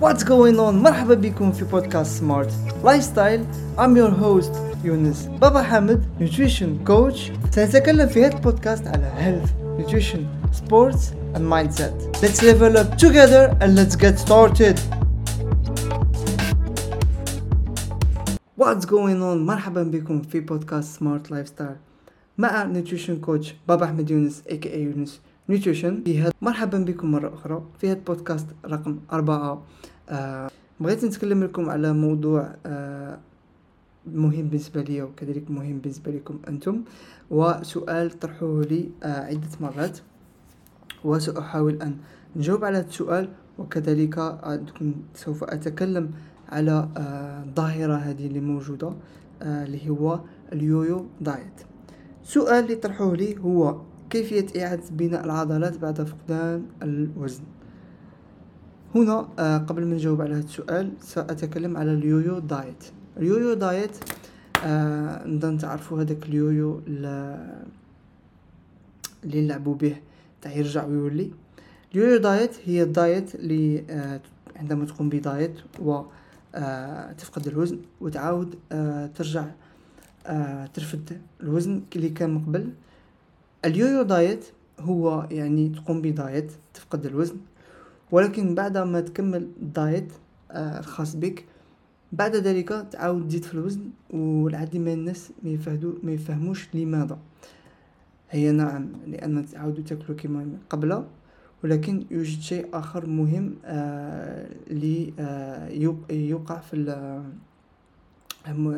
What's going on مرحبا بكم في بودكاست سمارت لايف ستايل I'm your host يونس بابا حامد nutrition coach سنتكلم في هذا البودكاست على health nutrition sports and mindset Let's level up together and let's get started What's going on مرحبا بكم في بودكاست سمارت لايف ستايل مع نيوتريشن كوتش بابا احمد يونس اي كي اي يونس نيوتريشن في هاد مرحبا بكم مرة أخرى. في هاد بودكاست رقم أربعة. آه بغيت نتكلم لكم على موضوع آه مهم بالنسبة لي وكذلك مهم بالنسبة لكم أنتم. وسؤال طرحوه لي آه عدة مرات. وسأحاول أن نجاوب على هذا السؤال. وكذلك آه، سوف أتكلم على آه، الظاهرة هذه اللي موجودة آه، اللي هو ال yo-yo diet. السؤال اللي طرحوه لي هو كيفية إعادة بناء العضلات بعد فقدان الوزن؟ هنا آه، قبل ما نجاوب على هذا السؤال سأتكلم على ال yo-yo diet. ال yo-yo diet آه نظن تعرفوا هذاك ال yo-yo اللي نلعبوا به تاع يرجع ويولي. ال yo-yo diet هي ال diet اللي آه عندما تقوم ب diet و تفقد الوزن وتعاود ترجع ترفد الوزن اللي كان من قبل. ال yo-yo diet هو يعني تقوم ب diet تفقد الوزن ولكن بعد ما تكمل ال diet آه الخاص بك بعد ذلك تعاود تزيد في الوزن والعديد من الناس ما يفهدو ما يفهموش لماذا. هي نعم لأن تعاودوا تاكلوا كما قبل ولكن يوجد شيء آخر مهم آه لي آه يوقع في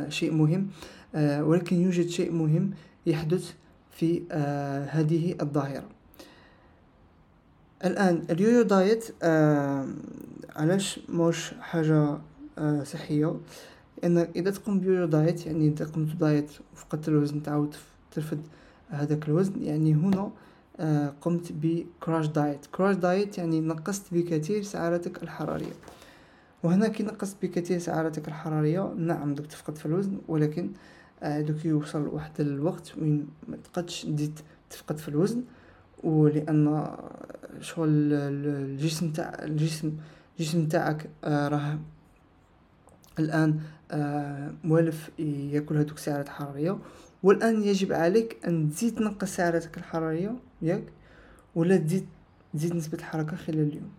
شيء مهم ولكن يوجد شيء مهم يحدث في آه هذه الظاهرة. الآن ال yo-yo diet آه علاش موش حاجة آه صحية؟ لأن إذا تقوم ب yo-yo diet يعني إذا قمت diet وفقدت الوزن تعاود ترفد هذاك الوزن. يعني هنا قمت ب crash diet crash diet يعني نقصت بكثير سعراتك الحرارية. وهنا كي نقصت بكثير سعراتك الحرارية نعم دوك تفقد في الوزن ولكن آه دوك يوصل واحد الوقت وين ما تقدش تزيد تفقد في الوزن ولأن شغل الجسم تاع الجسم الجسم تاعك آه راه الآن آه مولف ياكل هذوك السعرات الحرارية والآن يجب عليك أن تزيد تنقص سعراتك الحرارية ياك ولا تزيد تزيد نسبة الحركة خلال اليوم.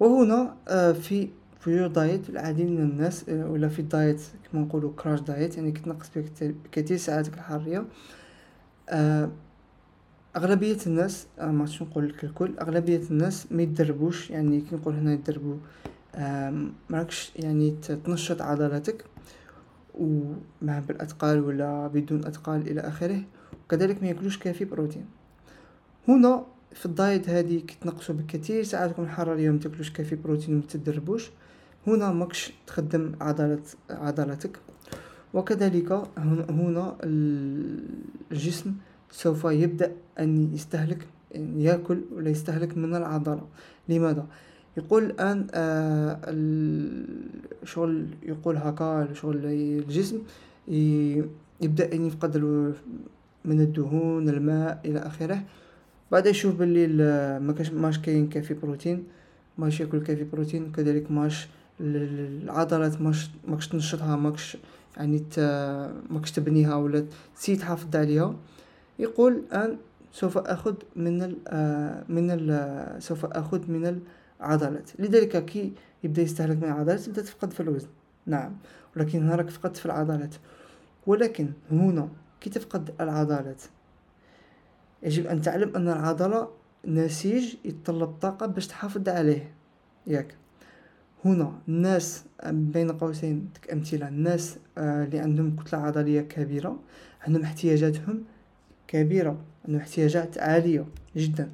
وهنا آه في في your diet العديد من الناس ولا في ال diet كما نقولوا crash diet يعني كتنقص بكثير سعراتك الحراريه آه أغلبية الناس آه ما نقول لك الكل أغلبية الناس ما يدربوش يعني كي نقول هنا يدربوا آه ما راكش يعني تنشط عضلاتك ومع بالاثقال ولا بدون اثقال إلى آخره وكذلك ما ياكلوش كافي بروتين. هنا في ال diet هذه كتنقصوا بكثير سعراتكم الحرارية وما تاكلوش كافي بروتين وما تدربوش هنا ماكش تخدم عضلات عضلاتك. وكذلك هنا الجسم سوف يبدأ أن يستهلك يأكل ولا يستهلك من العضلة. لماذا؟ يقول الآن آه شغل يقول هكا شغل الجسم يبدأ أن يفقد من الدهون الماء إلى آخره. بعد يشوف باللي ما ماش كاين كافي بروتين ماش ياكل كافي بروتين كذلك ماش العضلات ماكش ماكش تنشطها ماكش يعني ماكش تبنيها ولا تسي تحافظ عليها يقول الان سوف أخذ من ال من ال سوف أخذ من العضلات. لذلك كي يبدأ يستهلك من العضلات تبدا تفقد في الوزن. نعم. ولكن هنا راك فقدت في العضلات. ولكن هنا كي تفقد العضلات يجب أن تعلم أن العضلة نسيج يتطلب طاقة باش تحافظ عليه. ياك. هنا الناس بين قوسين أمثلة الناس آه، اللي عندهم كتلة عضلية كبيرة عندهم احتياجاتهم كبيرة عندهم احتياجات عالية جدا.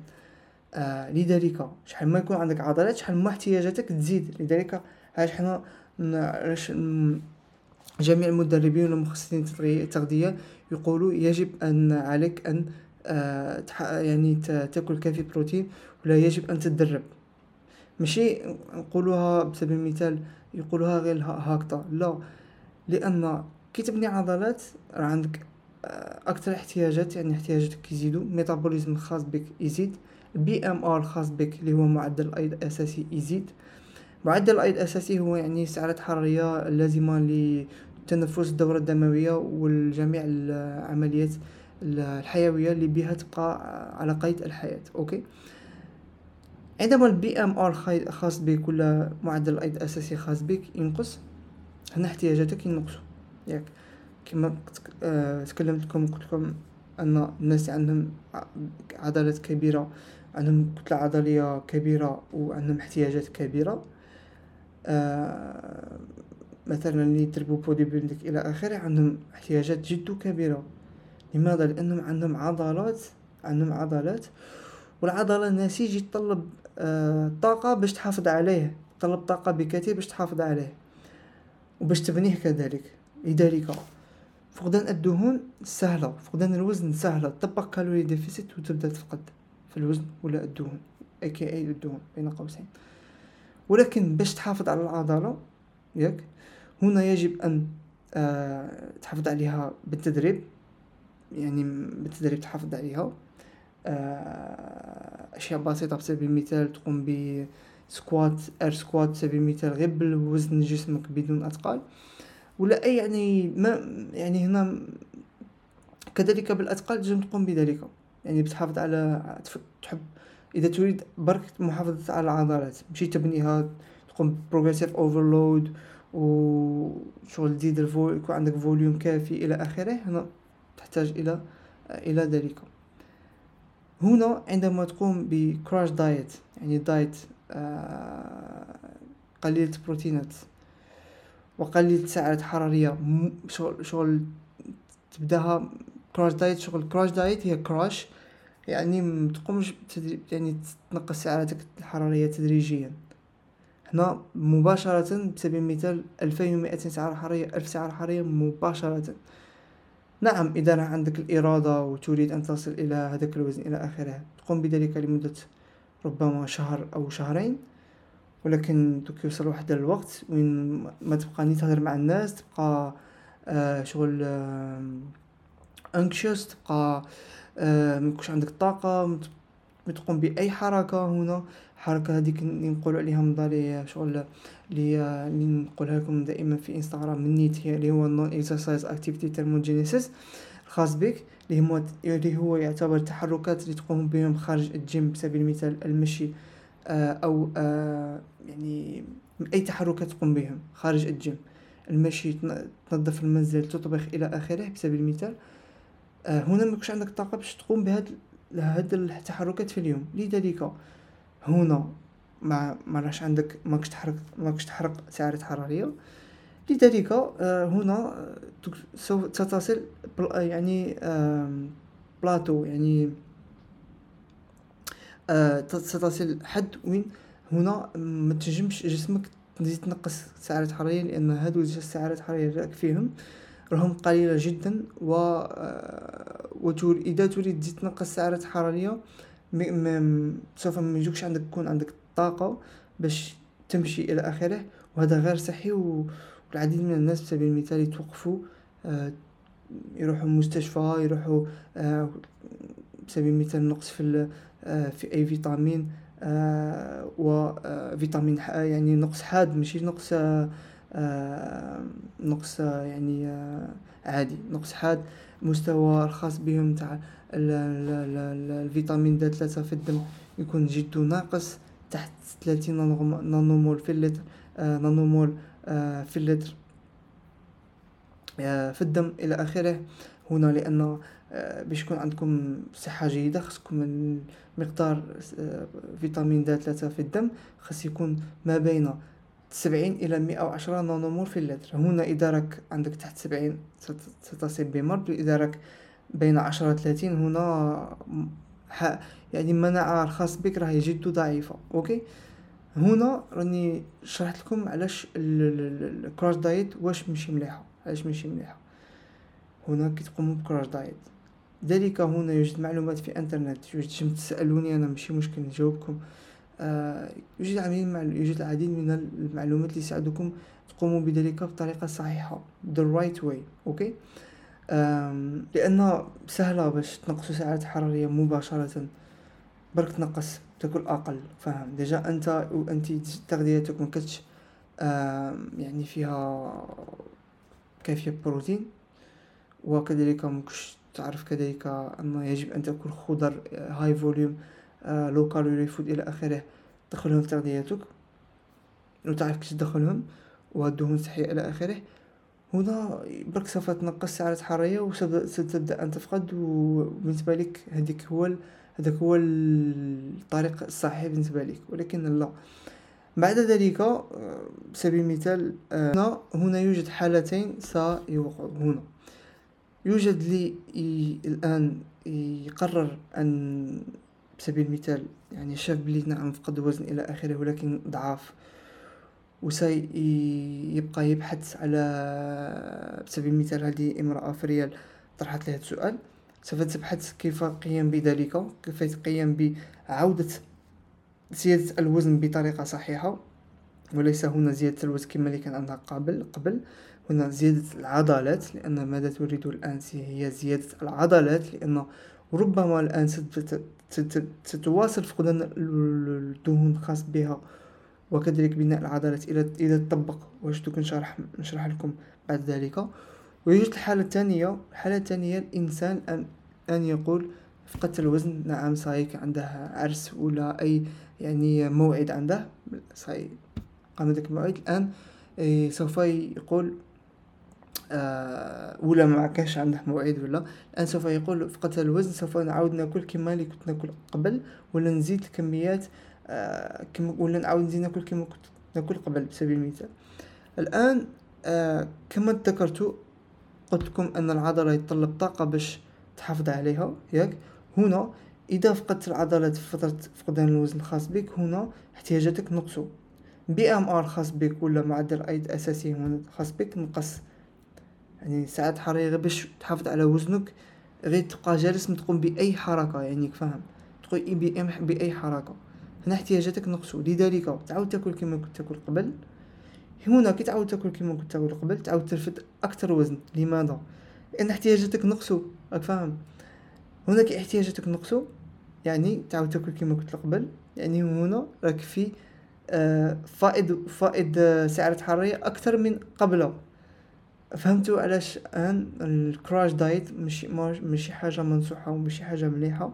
آه لذلك شحال ما يكون عندك عضلات شحال ما احتياجاتك تزيد. لذلك علاش حنا علاش جميع المدربين والمخصصين التغذية يقولوا يجب أن عليك أن آه يعني تأكل كافي بروتين ولا يجب أن تتدرب. ماشي نقولوها بسبب المثال يقولوها غير هكذا. لا لأن كي تبني عضلات راه عندك آه، أكثر احتياجات يعني احتياجاتك يزيدوا ميتابوليزم الخاص بك يزيد. ال BMR الخاص بك اللي هو معدل الأيض الأساسي يزيد. معدل الأيض الأساسي هو يعني سعرات حرارية اللازمة لتنفس الدورة الدموية والجميع العمليات الحيوية اللي بها تبقى على قيد الحياة okay؟ عندما ال BMR خاص بك ولا معدل الايض الاساسي خاص بك ينقص. هنا احتياجاتك ينقصوا. ياك. كما آه تكلمت لكم قلت لكم أن الناس عندهم عضلات كبيرة عندهم كتلة عضلية كبيرة وعندهم احتياجات كبيرة. آه مثلا اللي يدربوا بودي بيلدينغ إلى آخره عندهم احتياجات جد كبيرة. لماذا؟ لأنهم عندهم عضلات عندهم عضلات والعضلة النسيج يتطلب آه طاقة باش تحافظ عليه يتطلب طاقة بكثير باش تحافظ عليه وباش تبنيه كذلك لذلك. فقدان الدهون سهلة فقدان الوزن سهلة طبق calorie deficit وتبدأ تفقد في الوزن ولا الدهون اي كي اي الدهون بين قوسين. ولكن باش تحافظ على العضلة ياك هنا يجب أن آه تحافظ عليها بالتدريب يعني بالتدريب تحافظ عليها. آه أشياء بسيطة بسبيل المثال تقوم ب squat ار squat سبيل المثال غير بالوزن جسمك بدون أثقال. ولا أي يعني ما يعني هنا كذلك بالأثقال تنجم تقوم بذلك. يعني بتحافظ على تحب إذا تريد برك محافظة على العضلات. ماشي تبنيها تقوم progressive overload و شغل تزيد ال vol يكون عندك volume كافي إلى آخره. هنا تحتاج إلى إلى ذلك. هنا عندما تقوم ب crash diet يعني diet آه، قليلة بروتينات وقليلة سعرات حرارية شغل شغل تبدأها كراش دايت شغل كراش دايت هي كراش يعني متقومش يعني تنقص سعراتك الحرارية تدريجيا. هنا مباشرة بسبيل المثال ألفين ومائتين سعرة حرارية ألف سعرة حرارية مباشرة. نعم إذا عندك الإرادة وتريد أن تصل إلى هذاك الوزن إلى آخره تقوم بذلك لمدة ربما شهر أو شهرين ولكن دوك يوصل واحد الوقت وين ما تبقى ني تهضر مع الناس تبقى آه شغل anxious تبقى آه ميكونش عندك ما تقوم بأي حركة هنا. الحركة هذيك اللي نقولوا عليها مضالي شغل اللي نقولها لكم دائما في انستغرام من NEAT هي اللي هو non-exercise activity thermogenesis الخاص بك اللي هو اللي هو يعتبر تحركات اللي تقوم بهم خارج الجيم بسبيل المثال المشي آه أو آه يعني أي تحركات تقوم بهم خارج الجيم. المشي تنظف المنزل تطبخ إلى آخره بسبيل المثال. آه هنا ما عندك طاقة باش تقوم بهاد هاد التحركات في اليوم. لذلك هنا ما ما راش عندك ماكش تحرك ماكش تحرق سعرات حرارية. لذلك آه، هنا سوف ستصل يعني بلاطو يعني آه، ستصل حد وين؟ هنا ما تنجمش جسمك تزيد تنقص سعرات حرارية لأن هادو السعرات الحرارية راك فيهم راهم قليلة جدا و آه، إذا تريد تزيد تنقص سعرات حرارية سوف ما يجوكش عندك يكون عندك طاقة باش تمشي إلى آخره وهذا غير صحي والعديد من الناس بسبيل المثال يتوقفوا آه يروحوا مستشفى يروحوا آه بسبيل المثال نقص في آه في أي فيتامين وفيتامين يعني نقص حاد ماشي نقص نقص يعني عادي نقص حاد. مستوى الخاص بهم تاع الفيتامين د ثلاثة في الدم يكون جد ناقص تحت ثلاثين نانومول في اللتر آه نانومول آه في اللتر آه في الدم إلى آخره. هنا لأن آه باش يكون عندكم صحة جيدة خصكم مقدار فيتامين د ثلاثة في الدم خاص يكون ما بين سبعين إلى مئة وعشرة نانومول في اللتر. هنا إذا راك عندك تحت سبعين ستصيب بمرض إذا راك بين عشرة ثلاثين هنا يعني المناعة الخاص بك راهي جد ضعيفة okay؟ هنا راني شرحت لكم علاش ال crash diet واش ماشي مليحة علاش ماشي مليحة هنا كي تقوموا ب crash diet ذلك هنا يوجد معلومات في انترنت يوجد تسألوني أنا ماشي مشكل نجاوبكم. يوجد العديد يوجد العديد من المعلومات اللي يساعدكم تقوموا بذلك بطريقة صحيحة the right way okay لأن سهلة باش تنقصوا سعرات حرارية مباشرة برك تنقص تاكل أقل فاهم؟ déjà أنت وأنت تغذيتك ما كتش يعني فيها كافية بروتين وكذلك مكش تعرف كذلك أن يجب أن تأكل خضر high volume low calorie food إلى آخره دخلهم في تغذيتك وتعرف كيفاش تدخلهم والدهون الصحية إلى آخره. هنا برك سوف تنقص سعرات حرارية وستبدأ أن تفقد وبالنسبة لك هذيك هو هذاك هو الطريق الصحيح بالنسبة لك. ولكن لا. بعد ذلك بسبيل المثال هنا هنا يوجد حالتين سيوقع هنا يوجد لي الآن يقرر أن بسبيل المثال يعني شاف بلي نعم فقد وزن إلى آخره ولكن ضعاف. وسيبقى يبحث على بسبيل المثال هذه امرأة في ريال طرحت له السؤال. سوف تبحث كيف القيام بذلك؟ كيف القيام بعودة زيادة الوزن بطريقة صحيحة؟ وليس هنا زيادة الوزن كما اللي كان عندها قبل قبل. هنا زيادة العضلات لأن ماذا تريد الآن؟ هي زيادة العضلات لأن ربما الآن ستواصل فقدان الدهون الخاص بها وكذلك بناء العضلات إذا إذا تطبق. واش نشرح نشرح لكم بعد ذلك. ويوجد الحالة الثانية الحالة الثانية الإنسان أن أن يقول فقدت الوزن. نعم صحيح عنده عرس ولا أي يعني موعد عنده صحيح قام ذاك الموعد. الآن إيه، سوف يقول ولا ما كانش عنده موعد ولا. الآن سوف يقول فقدت الوزن سوف نعاود ناكل كما اللي كنت ناكل قبل ولا نزيد الكميات آه كما ولا نعاود نزيد ناكل كما كنت ناكل قبل بسبيل المثال الآن آه كما ذكرت قلت لكم أن العضلة يتطلب طاقة باش تحافظ عليها. ياك؟ هنا إذا فقدت العضلات في فتره فقدان الوزن الخاص بك هنا احتياجاتك نقصوا. BMR خاص بك ولا معدل أيض أساسي هنا خاص بك نقص يعني سعرات حرارية غير باش تحافظ على وزنك غير تبقى جالس تقوم بأي حركة يعني فاهم؟ تقول إي بي إم بأي حركة. هنا احتياجاتك نقصوا. لذلك تعاود تاكل كما كنت تاكل قبل. هنا كي تعاود تاكل كما كنت تاكل قبل تعاود ترفد أكثر وزن. لماذا؟ لأن احتياجاتك نقصوا. راك فاهم؟ هنا كي احتياجاتك نقصوا يعني تعاود تاكل كما كنت قبل. يعني هنا راك في آه فائض فائض آه سعرات حرارية أكثر من قبل فهمتوا علاش أن الكراش دايت ماشي ماشي حاجة منصوحة وماشي حاجة مليحة؟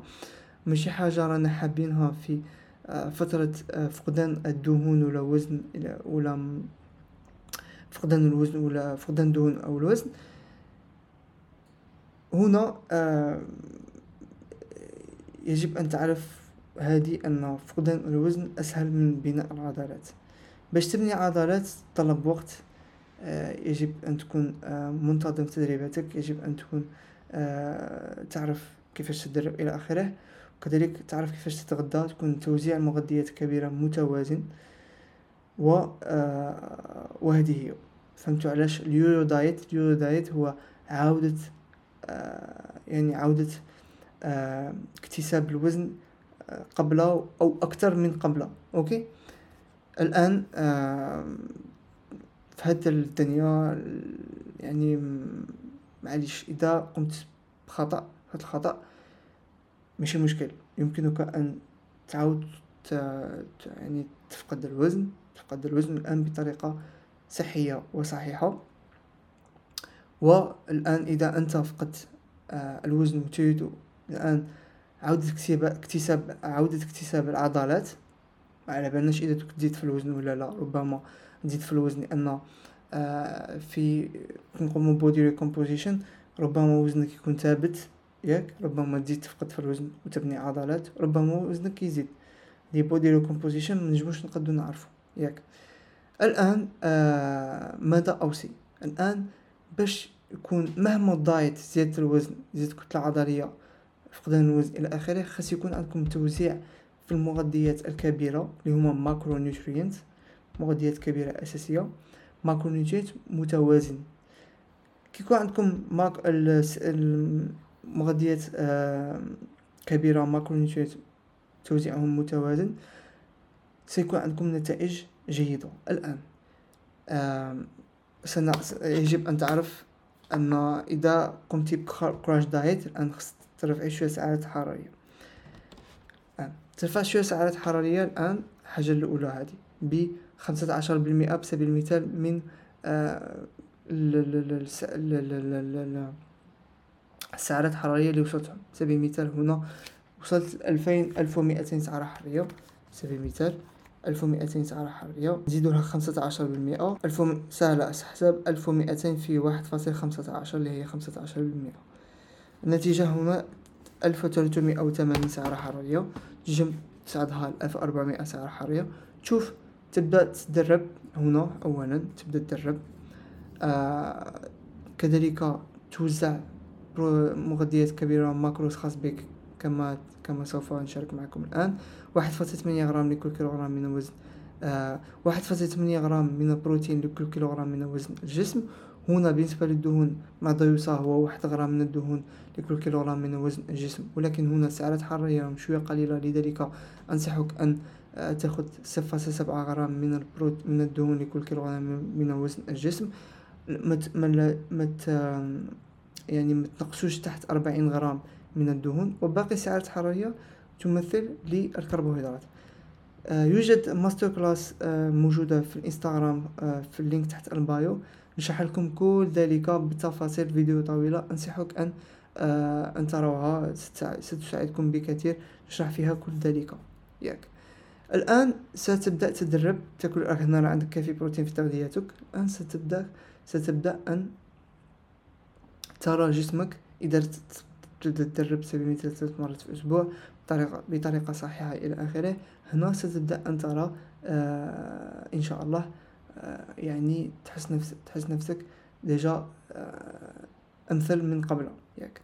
ماشي حاجة رانا حابينها في آه، فترة آه، فقدان الدهون ولا وزن ولا فقدان الوزن ولا فقدان الدهون أو الوزن. هنا آه، يجب أن تعرف هذه أن فقدان الوزن أسهل من بناء العضلات. باش تبني عضلات طلب وقت يجب أن تكون آه، منتظم في تدريباتك يجب أن تكون آه، تعرف كيفاش تدرب إلى آخره. وكذلك تعرف كيفاش تتغذى تكون توزيع المغذيات كبيرة متوازن و وهذه هي. فهمتوا علاش؟ اليورو دايت اليورو دايت هو عودة يعني عودة اكتساب الوزن قبل أو أكثر من قبل. أوكي؟ الآن في هاد الدنيا يعني معليش إذا قمت بخطأ هاد الخطأ ماشي مشكل. يمكنك أن تعاود يعني تفقد الوزن تفقد الوزن الآن بطريقة صحية وصحيحة. والآن إذا أنت فقدت آه، الوزن وتريد الآن عودة اكتساب اكتساب عودة اكتساب العضلات علابالناش إذا تزيد في الوزن ولا لا. ربما نزيد في الوزن لأن آه، في كنقومو body recomposition ربما وزنك يكون ثابت ياك ربما تزيد تفقد في الوزن وتبني عضلات ربما وزنك يزيد. لي body recomposition منجموش نقدو نعرفو ياك. الآن آه ماذا اوصي الآن باش يكون مهما ال diet زيادة الوزن زيادة الكتلة العضلية فقدان الوزن إلى آخره خاص يكون عندكم توزيع في المغذيات الكبيرة اللي هما macronutrient مغذيات كبيرة أساسية. macronutrient متوازن. كي يكون عندكم ماك المغذيات آه كبيرة macronutrient توزيعهم متوازن سيكون عندكم نتائج جيدة. الآن آه يجب أن تعرف أن إذا قمت بكراش دايت الآن خص ترفعي شوية سعرات حرارية. ترفع شوية سعرات حرارية الآن الحاجة الأولى هذه بخمسة عشر بالمئة بسبيل المثال من السعرات الحرارية اللي وصلت سبيل المثال هنا. وصلت ألفين ألف ومئتين سعرة حرارية. سبيل المثال ألف ومئتين سعرة حرارية. نزيدو لها خمسة عشر بالمئة. ألف سهلة حساب ألف ومئتين في واحد فاصل خمسة عشر اللي هي خمسة عشر بالمئة. النتيجة هنا ألف وثلاثمائة وثمانين سعرة حرارية. جم تصعدها لألف وأربعمائة سعرة حرارية. تشوف تبدأ تدرب هنا أولا تبدأ تدرب. آه كذلك توزع مغذيات كبيرة macros خاص بك كما كما سوف نشارك معكم الآن. واحد فاصلة ثمانية غرام لكل كيلوغرام من الوزن آه فاصلة ثمانية غرام من البروتين لكل كيلوغرام من وزن الجسم. هنا بالنسبة للدهون ما يوصى هو واحد غرام من الدهون لكل كيلوغرام من وزن الجسم. ولكن هنا سعرات حرارية شوية قليلة لذلك أنصحك أن آه، فاصلة سبعة غرام من البروت من الدهون لكل كيلوغرام من وزن الجسم. مت مت يعني متنقصوش تحت أربعين غرام من الدهون. وباقي السعرات الحرارية تمثل للكربوهيدرات. آه، يوجد masterclass آه، موجودة في الانستغرام في ال link تحت ال bio. نشرح لكم كل ذلك بتفاصيل فيديو طويلة. أنصحك أن أن تروها ستساعدكم بكثير. نشرح فيها كل ذلك. ياك. الآن ستبدأ تدرب تاكل هنا عندك كافي بروتين في تغذيتك الآن ستبدأ ستبدأ أن ترى جسمك إذا تدرب سبيل المثال ثلاث مرات في الأسبوع بطريقة, بطريقة صحيحة إلى آخره. هنا ستبدأ أن ترى آه إن شاء الله آه يعني تحس نفسك تحس نفسك déjà آه أمثل من قبل. ياك.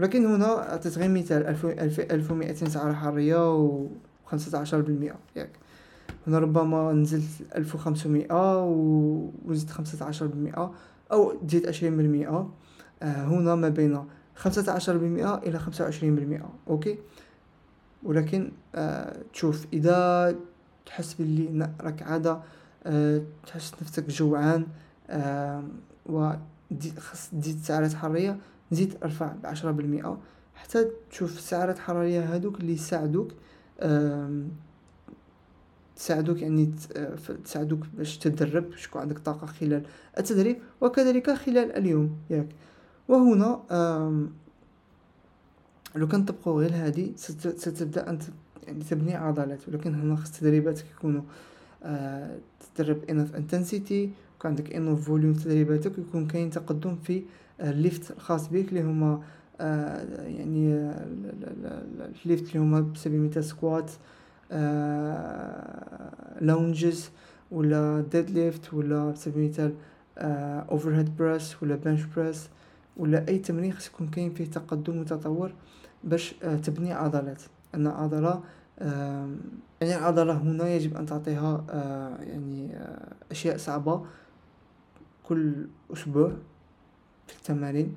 ولكن هنا أعطيت غير مثال ألف ألف ألف ومئتين سعرة حرارية وخمسة عشر بالمئة ياك. هنا ربما نزلت ألف وخمسمائة وزدت خمسة عشر بالمئة أو زيد عشرين بالمئة. آه هنا ما بين خمسة عشر بالمئة إلى خمسة وعشرين بالمئة. أوكي؟ ولكن آه تشوف إذا تحس باللي راك عادة آه تحس نفسك جوعان و خاص تزيد سعرات حرارية زيد أرفع بعشرة بالمئة. حتى تشوف السعرات الحرارية هادوك اللي يساعدوك آه تساعدوك يعني تساعدوك باش تدرب باش يكون عندك طاقة خلال التدريب وكذلك خلال اليوم ياك. وهنا لو كان طبقوا غير هذه ستبدأ انت يعني تبني عضلات. ولكن هنا خص تدريباتك يكونوا آه تدرب enough intensity يكون عندك enough volume تدريباتك يكون كاين تقدم في ال lift الخاص بك اللي هما آه يعني ال lift اللي هما بسبيل المثال squat آه lunges ولا deadlift ولا بسبيل المثال overhead press ولا bench press ولا أي تمرين خص يكون كاين فيه تقدم وتطور باش آه، تبني عضلات. أن عضلة يعني العضلة هنا يجب أن تعطيها آه، يعني آه، أشياء صعبة كل أسبوع في التمارين.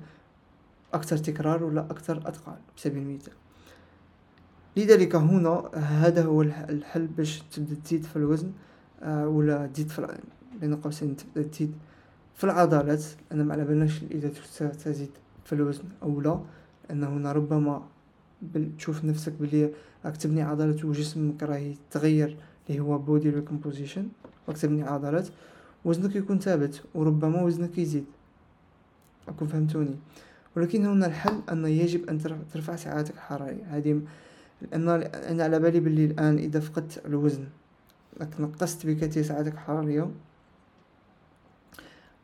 أكثر تكرار ولا أكثر أثقال بسبيل المثال لذلك هنا هذا هو الحل باش تبدأ تزيد في الوزن ولا تزيد في بين قوسين تبدأ تزيد في العضلات. أنا ما على بالناش إذا تزيد في الوزن أو لا لأن هنا ربما تشوف نفسك بلي راك تبني عضلات وجسمك راه يتغير اللي هو body recomposition راك تبني عضلات. وزنك يكون ثابت وربما وزنك يزيد. راكم فهمتوني؟ ولكن هنا الحل أن يجب أن ترفع سعراتك الحرارية. هذه لأن أنا على بالي بلي الآن إذا فقدت الوزن راك نقصت بكثير سعراتك الحرارية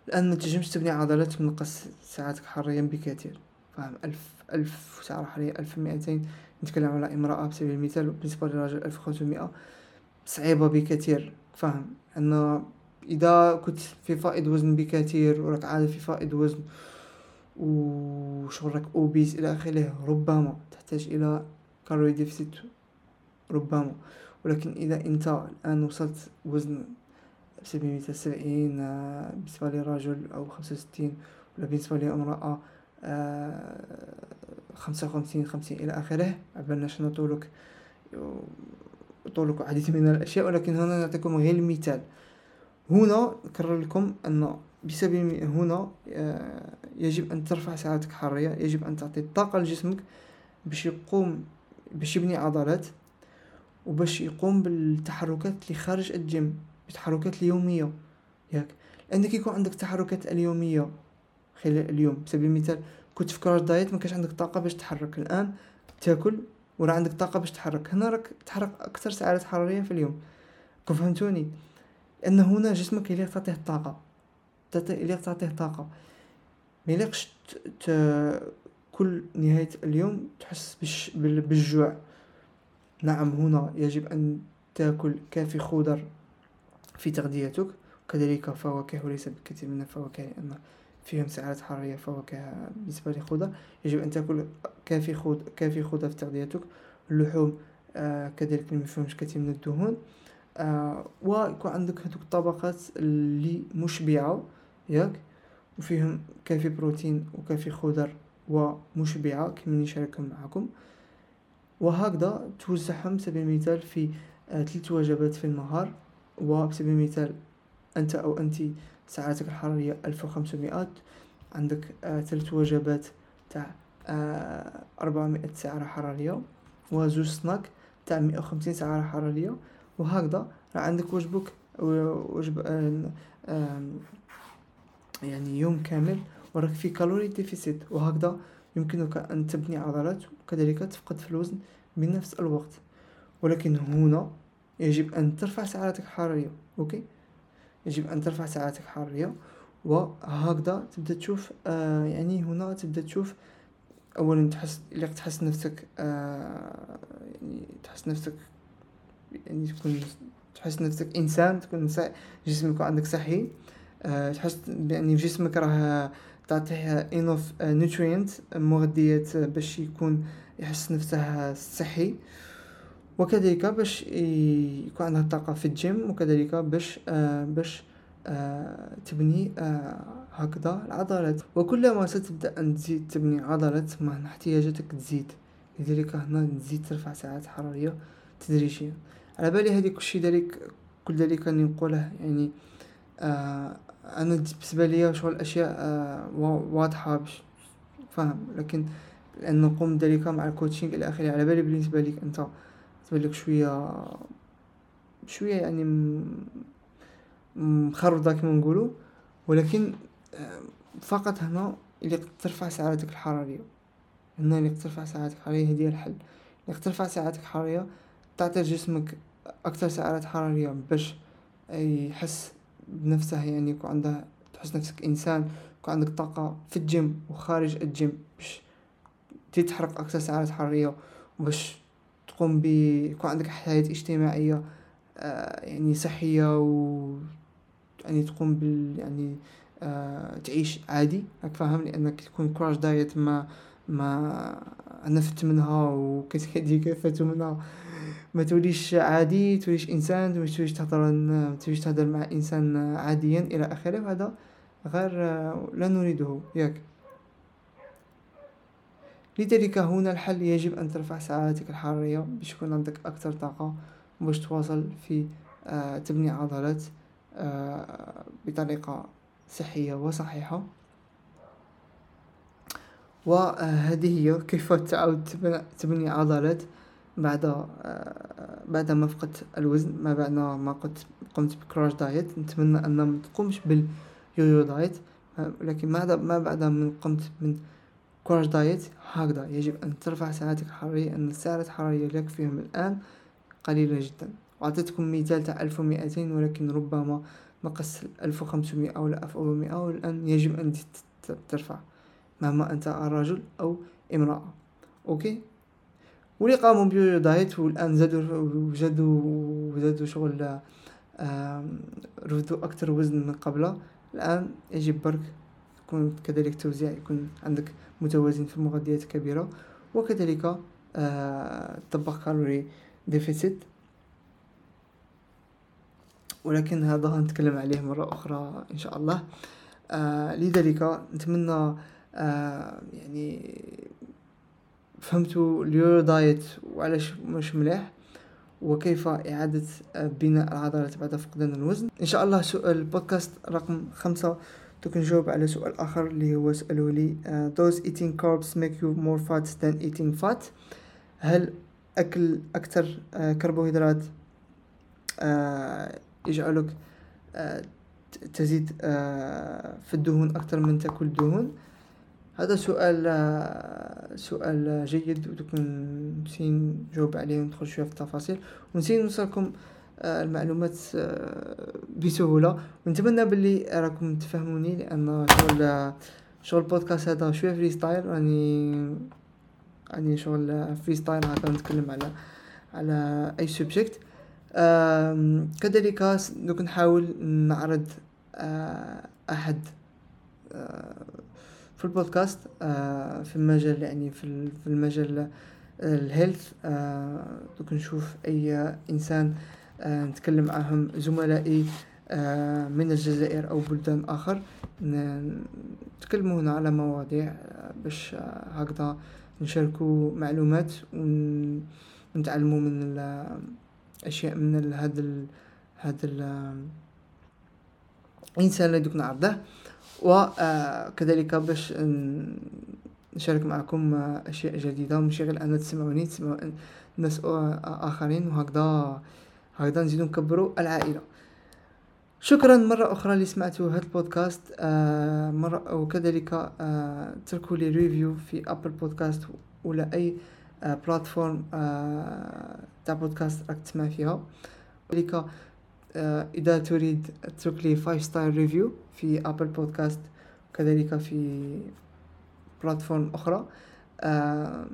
الآن ما تبني عضلات ونقص ساعاتك حريا بكثير. فاهم؟ ألف ألف ساعة حرية ألف مئتين. نتكلم على امرأة بسبيل المثال بالنسبة للرجل ألف خمسمائة صعيبة بكثير. فاهم؟ أن إذا كنت في فائض وزن بكثير وراك عادة في فائض وزن وشغلك أوبيس إلى آخره ربما تحتاج إلى كالوري ديفيسيت ربما. ولكن إذا أنت الآن وصلت وزن المثال سبعين آه، بالنسبة لرجل أو خمسة وستين ولا بالنسبة لامرأة آه، خمسة وخمسين خمسين إلى آخره عبالناش نطولك طولك عديد من الأشياء ولكن هنا نعطيكم غير المثال. هنا نكرر لكم أن بسبب هنا آه، يجب أن ترفع سعراتك الحرارية يجب أن تعطي طاقة لجسمك باش يقوم باش يبني عضلات وباش يقوم بالتحركات اللي خارج الجيم التحركات اليومية. ياك؟ لأن كي يكون عندك تحركات اليومية خلال اليوم. بسبيل المثال كنت في crash diet ما كانش عندك طاقة باش تتحرك الآن تاكل وراه عندك طاقة باش تتحرك هنا راك تحرق أكثر سعرات حرارية في اليوم. كون فهمتوني؟ لأن هنا جسمك يليق تعطيه الطاقه يليق تعطيه طاقة. ما يليقش كل نهاية اليوم تحس بالجوع. نعم هنا يجب أن تأكل كافي خضر في تغذيتك. وكذلك فواكه وليس بالكثير من الفواكه لأن فيهم سعرات حرارية فواكه بالنسبة للخضر. يجب أن تأكل كافي خضر كافي خضر في تغذيتك. اللحوم آه كذلك ما فيهمش كثير من الدهون. آه ويكون عندك هذوك الطبقات اللي مشبعة. ياك؟ وفيهم كافي بروتين وكافي خضر ومشبعة كما نشاركهم معكم وهكذا توزعهم سبيل المثال في آه، ثلاث وجبات في النهار. وبسبيل المثال أنت أو أنت سعراتك الحرارية ألف وخمسمائة. عندك آه، ثلاث وجبات تاع آه، أربعمائة سعرة حرارية. وزوج سناك تاع مئة وخمسين سعرة حرارية. وهكذا. راه عندك وجبك وجب يعني يوم كامل وراك في calorie deficit وهكذا يمكنك أن تبني عضلات وكذلك تفقد في الوزن بنفس الوقت. ولكن هنا يجب أن ترفع سعراتك الحرارية أوكي؟ يجب أن ترفع سعراتك الحرارية وهكذا تبدأ تشوف آه يعني هنا تبدأ تشوف أولا تحس اللي تحس نفسك آه يعني تحس نفسك يعني تكون تحس نفسك إنسان تكون جسمك عندك صحي. آه تحس يعني جسمك راه تعطيه enough nutrients مغذيات باش يكون يحس نفسه صحي. وكذلك باش يكون عنده طاقة في الجيم وكذلك باش باش تبني هكذا العضلات. وكلما ستبدأ أن تزيد تبني عضلات ما احتياجاتك تزيد. لذلك هنا تزيد ترفع ساعات حرارية تدريجيا على بالي هذه كلشي ذلك كل ذلك نقوله يعني آه أنا بالنسبة ليا شغل الأشياء آه، واضحة باش فاهم لكن لأن نقوم ذلك مع الكوتشينغ إلى آخره على بالي بالنسبة لك أنت. تبان لك شوية شوية يعني مخربطة كما نقولوا. ولكن آه، فقط هنا اللي ترفع سعراتك الحرارية. هنا اللي ترفع سعراتك الحرارية هذه الحل. اللي ترفع سعراتك الحرارية تعطي جسمك أكثر سعرات حرارية باش يحس بنفسها يعني يكون عندها تحس نفسك إنسان يكون عندك طاقة في الجيم وخارج الجيم باش تحرق أكثر سعرات حرارية وباش تقوم ب يكون عندك حياة اجتماعية آه يعني صحية و يعني تقوم بال يعني آه تعيش عادي. راك فاهم؟ لأنك تكون كراش دايت ما ما نفت منها وكتكدي كفاتو منها. ما توليش عادي توليش إنسان ما توليش تهضر ما توليش تهضر مع إنسان عاديا إلى آخره وهذا غير لا نريده. ياك. لذلك هنا الحل يجب أن ترفع سعراتك الحرارية باش يكون عندك أكثر طاقة باش تواصل في آه تبني عضلات آه بطريقة صحية وصحيحة. وهذه هي كيف تعود تبني عضلات. بعد آه، بعد ما فقدت الوزن ما بعد ما قمت قمت ب crash diet نتمنى أن ما تقومش بال yo-yo diet لكن ما ما بعد من قمت من crash diet هكذا يجب أن ترفع سعراتك الحرارية أن السعرات الحرارية لك فيهم الآن قليلة جدا. وأعطيتكم مثال تاع ألف ومئتين ولكن ربما نقص ألف وخمسمائة أو ألف ومئة والآن يجب أن ترفع مهما أنت رجل أو امرأة. أوكي؟ واللي قاموا diet والآن زادوا وزادوا زادوا شغل رفدوا أكثر وزن من قبل الآن يجب برك يكون كذلك توزيع يكون عندك متوازن في المغذيات كبيرة. وكذلك آه طبق calorie deficit. ولكن هذا نتكلم عليه مرة أخرى إن شاء الله. آه لذلك نتمنى آه يعني فهمتوا ال yo-yo diet وعلاش مش مليح؟ وكيف إعادة بناء العضلات بعد فقدان الوزن؟ إن شاء الله سؤال البودكاست رقم خمسة تكون نجاوب على سؤال آخر اللي هو سألوا لي uh, does eating carbs make you more fat than eating fat. هل أكل أكثر آه، كربوهيدرات آه، يجعلك تزيد في الدهون أكثر من تأكل دهون؟ هذا سؤال سؤال جيد. وتكون نسين نجاوب عليه وندخل شوية في التفاصيل. ونسين نوصلكم المعلومات بسهولة. ونتمنى باللي راكم تفهموني لأن شغل شغل البودكاست هذا شوية freestyle راني راني شغل freestyle هكا نتكلم على على أي subject كذلك دوك نحاول نعرض آه، أحد آه، في البودكاست آه، في المجال يعني في المجال ال health. دوك نشوف أي إنسان نتكلم معهم زملائي من الجزائر أو بلدان آخر نتكلموا هنا على مواضيع باش هكذا نشاركوا معلومات ونتعلموا من الاشياء من هذا هذا الانسان اللي دوك نعرضه. وكذلك باش نشارك معكم أشياء جديدة ماشي غير أنا تسمعوني تسمعوا ناس آخرين وهكذا هكذا نزيدو نكبروا العائلة. شكرا مرة أخرى اللي سمعتوا هذا البودكاست. آه مرة وكذلك آه تركوا لي review في Apple Podcast ولا أي آه platform آه تاع بودكاست راك تسمع فيها. كذلك إذا تريد تترك لي 5 star review في Apple Podcast وكذلك في platform أخرى. آه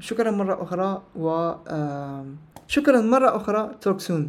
شكرا مرة أخرى و آه شكرا مرة أخرى. توك سون